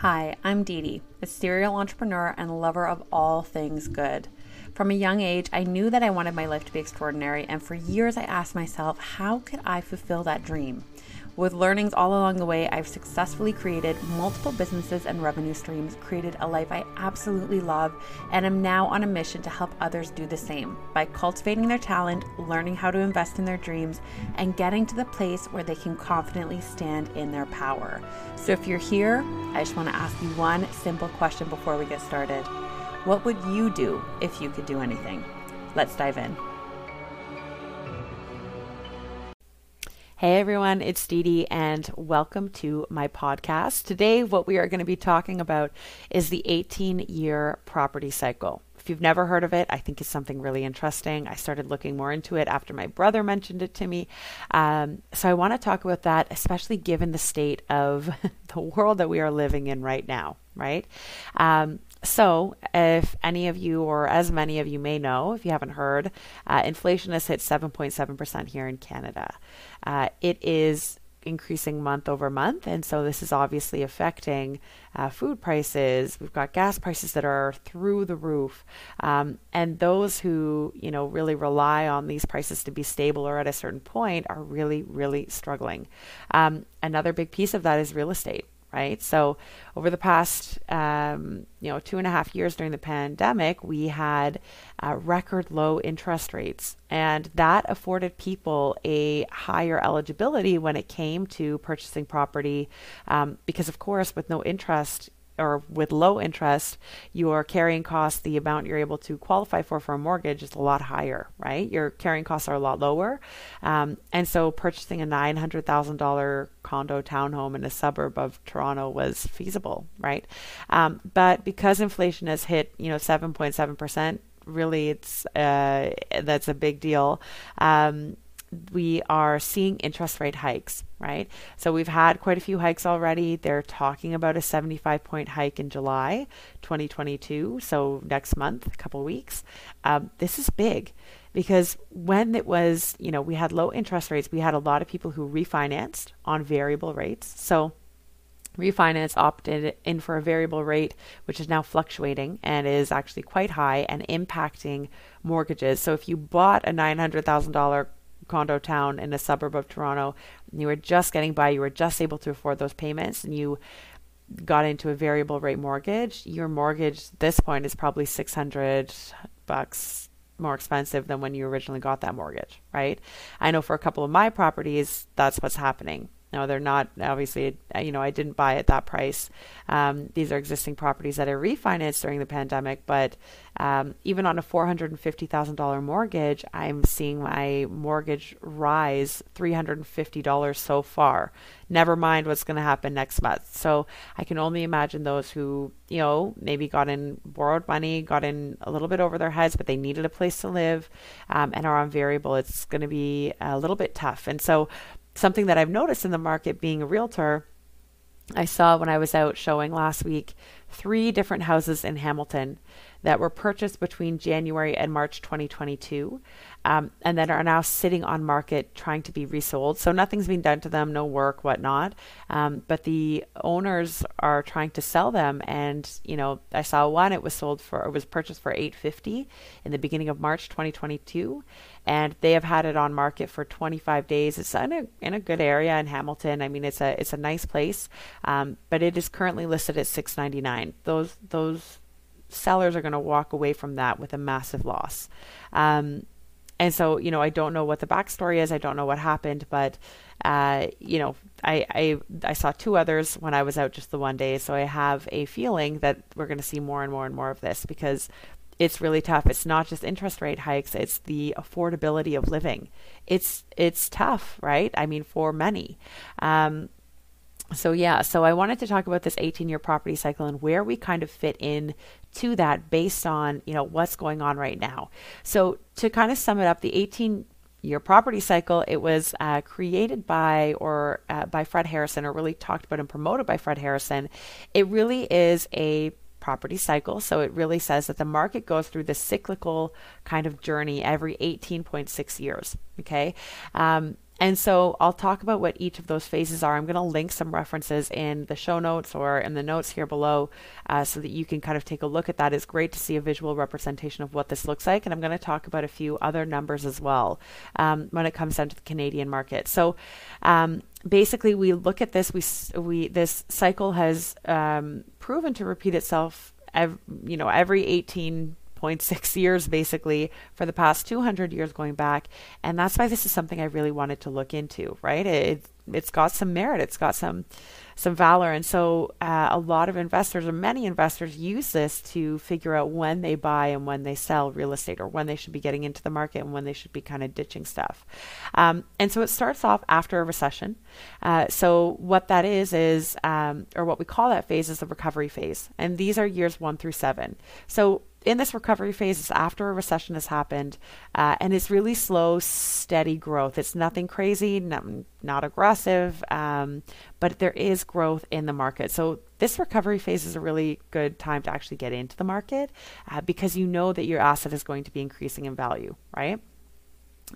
Hi, I'm Dee Dee, a serial entrepreneur and lover of all things good. From a young age, I knew that I wanted my life to be extraordinary, and for years I asked myself, how could I fulfill that dream? With learnings all along the way, I've successfully created multiple businesses and revenue streams, created a life I absolutely love, and am now on a mission to help others do the same by cultivating their talent, learning how to invest in their dreams, and getting to the place where they can confidently stand in their power. So if you're here, I just want to ask you one simple question before we get started. What would you do if you could do anything? Let's dive in. Hey everyone, it's Dee Dee, and welcome to my podcast. Today, what we are going to be talking about is the 18 year property cycle. If you've never heard of it, I think it's something really interesting. I started looking more into it after my brother mentioned it to me. Um, so I want to talk about that, especially given the state of the world that we are living in right now, right? Um, so, if any of you, or as many of you may know, if you haven't heard, uh, inflation has hit 7.7% here in Canada. Uh, it is increasing month over month, and so this is obviously affecting uh, food prices. We've got gas prices that are through the roof, um, and those who you know really rely on these prices to be stable or at a certain point are really, really struggling. Um, another big piece of that is real estate right? So over the past, um, you know, two and a half years during the pandemic, we had uh, record low interest rates, and that afforded people a higher eligibility when it came to purchasing property, um, because of course, with no interest, or with low interest, your carrying costs, the amount you're able to qualify for for a mortgage is a lot higher, right? Your carrying costs are a lot lower. Um, and so purchasing a $900,000 condo townhome in a suburb of Toronto was feasible, right? Um, but because inflation has hit, you know, 7.7%, really it's, uh, that's a big deal. Um, we are seeing interest rate hikes, right? So we've had quite a few hikes already. They're talking about a 75 point hike in July 2022, so next month, a couple weeks. Um, this is big because when it was, you know, we had low interest rates, we had a lot of people who refinanced on variable rates. So refinance opted in for a variable rate, which is now fluctuating and is actually quite high and impacting mortgages. So if you bought a $900,000 condo town in a suburb of Toronto, you were just getting by, you were just able to afford those payments, and you got into a variable rate mortgage, your mortgage at this point is probably 600 bucks more expensive than when you originally got that mortgage, right? I know for a couple of my properties, that's what's happening. No, they're not obviously. Uh, you know, I didn't buy at that price. Um, these are existing properties that I refinanced during the pandemic, but um, even on a four hundred and fifty thousand dollar mortgage, I'm seeing my mortgage rise three hundred and fifty dollars so far. Never mind what's going to happen next month. So I can only imagine those who you know maybe got in borrowed money, got in a little bit over their heads, but they needed a place to live, um, and are on variable. It's going to be a little bit tough, and so something that I've noticed in the market being a realtor, I saw when I was out showing last week three different houses in Hamilton that were purchased between January and March 2022 um, and that are now sitting on market trying to be resold. So nothing's been done to them, no work, whatnot. Um, but the owners are trying to sell them. And, you know, I saw one, it was sold for, it was purchased for 850 in the beginning of March 2022 and they have had it on market for 25 days. It's in a in a good area in Hamilton. I mean, it's a it's a nice place, um, but it is currently listed at 6.99. Those those sellers are going to walk away from that with a massive loss. Um, and so, you know, I don't know what the backstory is. I don't know what happened, but uh, you know, I, I I saw two others when I was out just the one day. So I have a feeling that we're going to see more and more and more of this because it's really tough. It's not just interest rate hikes, it's the affordability of living. It's it's tough, right? I mean, for many. Um, so yeah, so I wanted to talk about this 18-year property cycle and where we kind of fit in to that based on, you know, what's going on right now. So to kind of sum it up, the 18 year property cycle. It was uh, created by or uh, by Fred Harrison, or really talked about and promoted by Fred Harrison. It really is a property cycle. So it really says that the market goes through this cyclical kind of journey every 18.6 years. Okay. Um, and so I'll talk about what each of those phases are. I'm going to link some references in the show notes or in the notes here below uh, so that you can kind of take a look at that. It's great to see a visual representation of what this looks like. And I'm going to talk about a few other numbers as well um, when it comes down to the Canadian market. So um, basically, we look at this. We, we this cycle has um, proven to repeat itself. Ev- you know, every 18 0.6 years basically for the past 200 years going back. And that's why this is something I really wanted to look into, right? It, it's got some merit, it's got some some valor. And so uh, a lot of investors, or many investors, use this to figure out when they buy and when they sell real estate, or when they should be getting into the market and when they should be kind of ditching stuff. Um, and so it starts off after a recession. Uh, so what that is is, um, or what we call that phase is the recovery phase, and these are years one through seven. So in this recovery phase, it's after a recession has happened, uh, and it's really slow, steady growth. It's nothing crazy, not, not aggressive, um, but there is growth in the market. So this recovery phase is a really good time to actually get into the market uh, because you know that your asset is going to be increasing in value, right?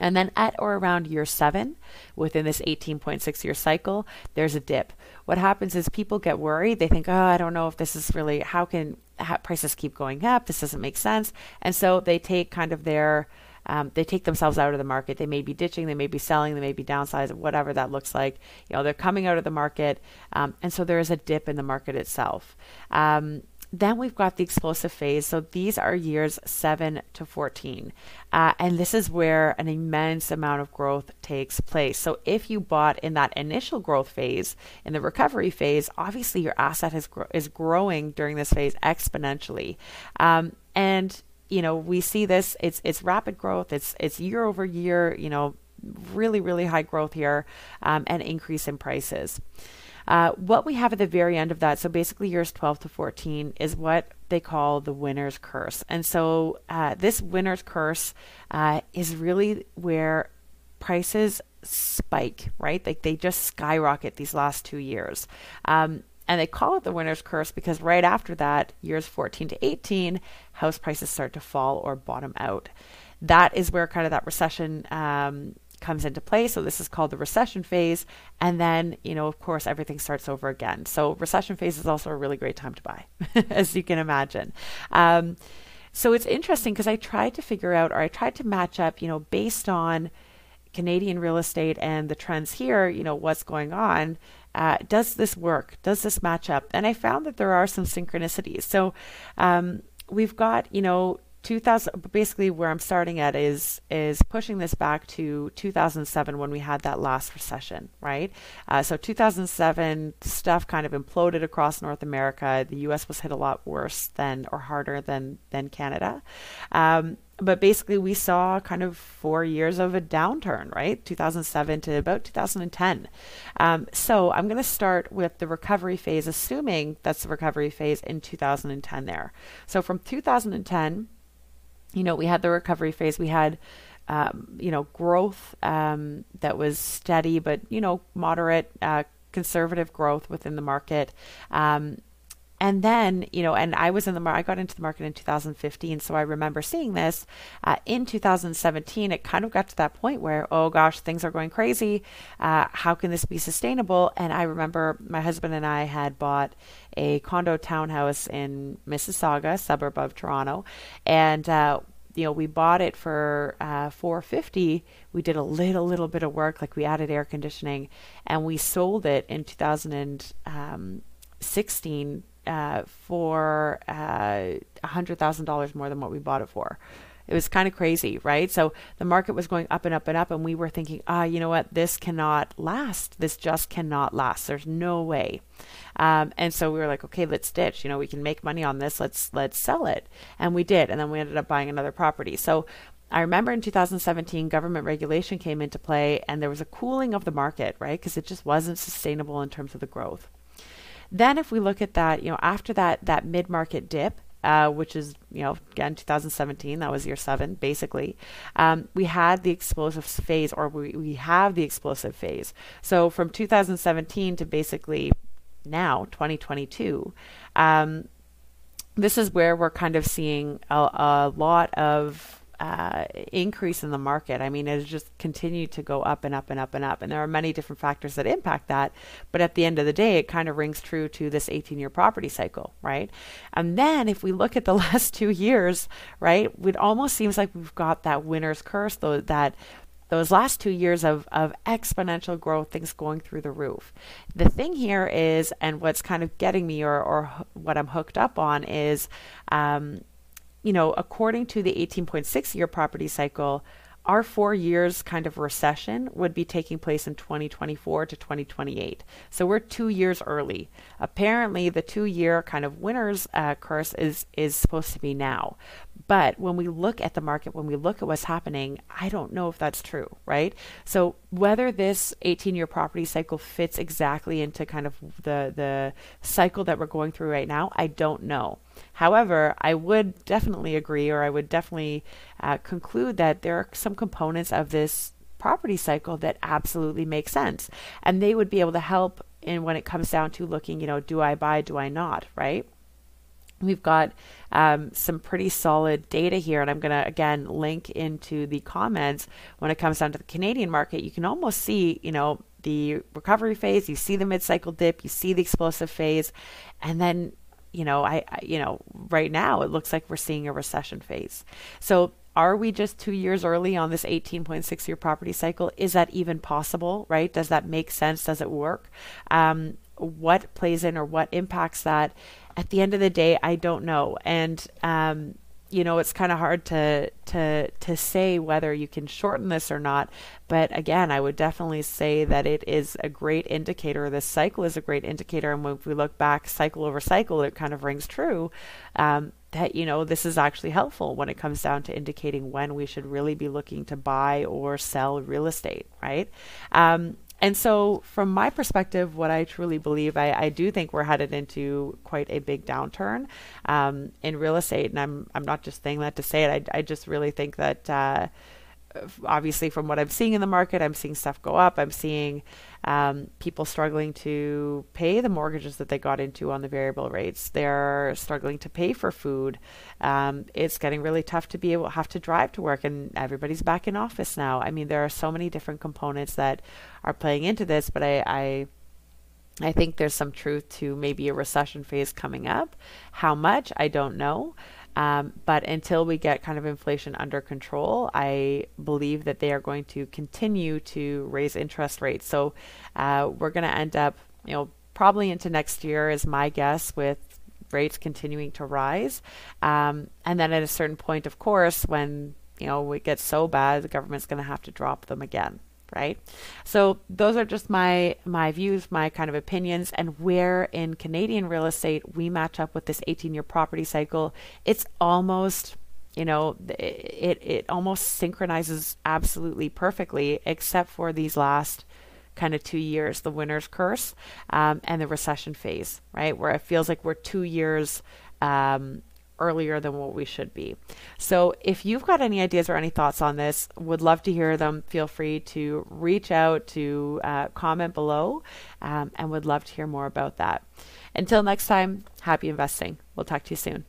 And then at or around year seven, within this 18.6 year cycle, there's a dip. What happens is people get worried. They think, oh, I don't know if this is really, how can how prices keep going up? This doesn't make sense. And so they take kind of their, um, they take themselves out of the market. They may be ditching, they may be selling, they may be downsizing, whatever that looks like. You know, they're coming out of the market. Um, and so there is a dip in the market itself. Um, then we've got the explosive phase. So these are years 7 to 14. Uh, and this is where an immense amount of growth takes place. So if you bought in that initial growth phase, in the recovery phase, obviously your asset is, gro- is growing during this phase exponentially. Um, and you know we see this it's it's rapid growth it's it's year over year you know really really high growth here um, and increase in prices uh, what we have at the very end of that, so basically years 12 to 14, is what they call the winner's curse. And so uh, this winner's curse uh, is really where prices spike, right? Like they just skyrocket these last two years. Um, and they call it the winner's curse because right after that, years 14 to 18, house prices start to fall or bottom out. That is where kind of that recession um, comes into play. So this is called the recession phase. And then, you know, of course, everything starts over again. So recession phase is also a really great time to buy, as you can imagine. Um, so it's interesting because I tried to figure out, or I tried to match up, you know, based on Canadian real estate and the trends here, you know, what's going on. Uh, does this work? Does this match up? And I found that there are some synchronicities. So um, we've got, you know, 2000 basically where I'm starting at is is pushing this back to 2007 when we had that last recession, right? Uh, so 2007 stuff kind of imploded across North America. The U.S. was hit a lot worse than or harder than than Canada. Um, but basically, we saw kind of four years of a downturn, right? 2007 to about 2010. Um, so I'm going to start with the recovery phase, assuming that's the recovery phase in 2010 there. So from 2010 you know, we had the recovery phase. We had, um, you know, growth um, that was steady, but you know, moderate, uh, conservative growth within the market. Um, and then, you know, and I was in the market I got into the market in 2015, so I remember seeing this. Uh, in 2017, it kind of got to that point where, oh gosh, things are going crazy. Uh, how can this be sustainable? And I remember my husband and I had bought a condo townhouse in Mississauga, suburb of Toronto, and uh, you know we bought it for uh, 450 we did a little little bit of work like we added air conditioning and we sold it in 2016 uh, for uh, $100,000 more than what we bought it for. It was kind of crazy, right? So the market was going up and up and up, and we were thinking, ah, you know what? This cannot last. This just cannot last. There's no way. Um, and so we were like, okay, let's ditch. You know, we can make money on this. Let's let's sell it, and we did. And then we ended up buying another property. So I remember in 2017, government regulation came into play, and there was a cooling of the market, right? Because it just wasn't sustainable in terms of the growth. Then, if we look at that, you know, after that that mid market dip, uh, which is you know again 2017 that was year seven basically um, we had the explosive phase or we, we have the explosive phase. So from 2017 to basically now 2022 um, this is where we're kind of seeing a, a lot of uh, increase in the market. I mean, it's just continued to go up and up and up and up. And there are many different factors that impact that. But at the end of the day, it kind of rings true to this 18 year property cycle, right? And then if we look at the last two years, right, it almost seems like we've got that winner's curse, though, that those last two years of, of exponential growth, things going through the roof. The thing here is, and what's kind of getting me or, or what I'm hooked up on is, um, you know, according to the 18.6 year property cycle, our four years kind of recession would be taking place in 2024 to 2028. So we're two years early. Apparently, the two year kind of winner's uh, curse is, is supposed to be now. But when we look at the market, when we look at what's happening, I don't know if that's true, right? So whether this 18 year property cycle fits exactly into kind of the, the cycle that we're going through right now, I don't know. However, I would definitely agree, or I would definitely uh, conclude that there are some components of this property cycle that absolutely make sense. And they would be able to help in when it comes down to looking, you know, do I buy, do I not, right? We've got um, some pretty solid data here, and I'm going to again link into the comments when it comes down to the Canadian market. You can almost see, you know, the recovery phase, you see the mid-cycle dip, you see the explosive phase, and then, you know, I, I you know, right now it looks like we're seeing a recession phase. So are we just two years early on this 18.6 year property cycle? Is that even possible, right? Does that make sense? Does it work? Um, what plays in or what impacts that? at the end of the day, I don't know. And, um, you know, it's kind of hard to, to, to say whether you can shorten this or not. But again, I would definitely say that it is a great indicator. This cycle is a great indicator. And when we look back cycle over cycle, it kind of rings true. Um, that you know this is actually helpful when it comes down to indicating when we should really be looking to buy or sell real estate right um, and so, from my perspective, what I truly believe, I, I do think we're headed into quite a big downturn um, in real estate. And I'm, I'm not just saying that to say it, I, I just really think that. Uh, obviously from what I'm seeing in the market, I'm seeing stuff go up. I'm seeing um, people struggling to pay the mortgages that they got into on the variable rates. They're struggling to pay for food. Um, it's getting really tough to be able have to drive to work, and everybody's back in office now. I mean, there are so many different components that are playing into this, but I, I I think there's some truth to maybe a recession phase coming up. How much, I don't know. Um, but until we get kind of inflation under control, I believe that they are going to continue to raise interest rates. So uh, we're going to end up, you know, probably into next year, is my guess, with rates continuing to rise. Um, and then at a certain point, of course, when you know it gets so bad, the government's going to have to drop them again right? So those are just my my views, my kind of opinions, and where in Canadian real estate we match up with this 18-year property cycle. It's almost you know it it almost synchronizes absolutely perfectly, except for these last kind of two years, the winner's curse um, and the recession phase, right? Where it feels like we're two years um, earlier than what we should be. So if you've got any ideas or any thoughts on this, would love to hear them. Feel free to reach out to uh, comment below um, and would love to hear more about that. Until next time, happy investing. We'll talk to you soon.